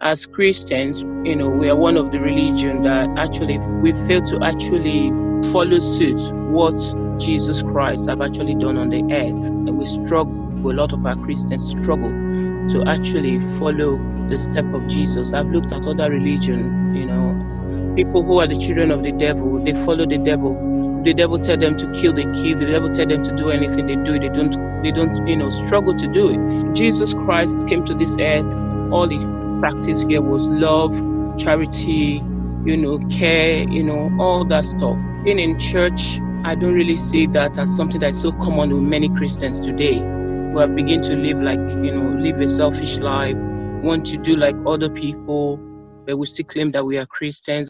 as Christians, you know, we are one of the religion that actually we fail to actually follow suit what Jesus Christ have actually done on the earth. And we struggle, a lot of our Christians struggle to actually follow the step of Jesus. I've looked at other religion, you know, people who are the children of the devil, they follow the devil. The devil tell them to kill, they kill. The devil tell them to do anything, they do. They don't, they don't, you know, struggle to do it. Jesus Christ came to this earth. All he practiced here was love, charity, you know, care, you know, all that stuff. Being in church, I don't really see that as something that's so common with many Christians today. We are beginning to live like, you know, live a selfish life, want to do like other people, but we still claim that we are Christians.